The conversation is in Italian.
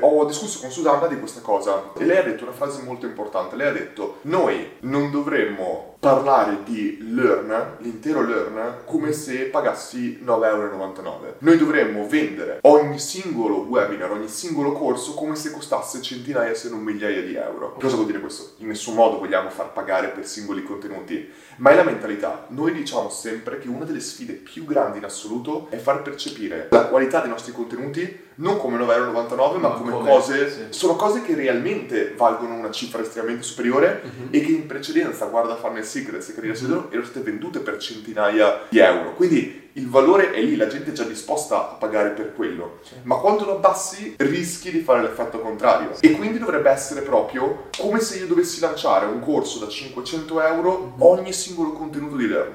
Ho discusso con Susanna di questa cosa e lei ha detto una frase molto importante. Lei ha detto: Noi non dovremmo parlare di Learn, l'intero Learn, come se pagassi 9,99€. Noi dovremmo vendere ogni singolo webinar, ogni singolo corso come se costasse centinaia se non migliaia di euro. Cosa vuol dire questo? In nessun modo vogliamo far pagare per singoli contenuti, ma è la mentalità. Noi diciamo sempre che una delle sfide più grandi in assoluto è far percepire la qualità dei nostri contenuti non come 9,99€ ma come, come cose, sì. sono cose che realmente valgono una cifra estremamente superiore uh-huh. e che in precedenza, guarda Funnel Secrets e Career uh-huh. erano state vendute per centinaia di euro. Quindi il valore è lì, la gente è già disposta a pagare per quello. Sì. Ma quando lo abbassi rischi di fare l'effetto contrario. E quindi dovrebbe essere proprio come se io dovessi lanciare un corso da 500 euro ogni singolo contenuto di Learn.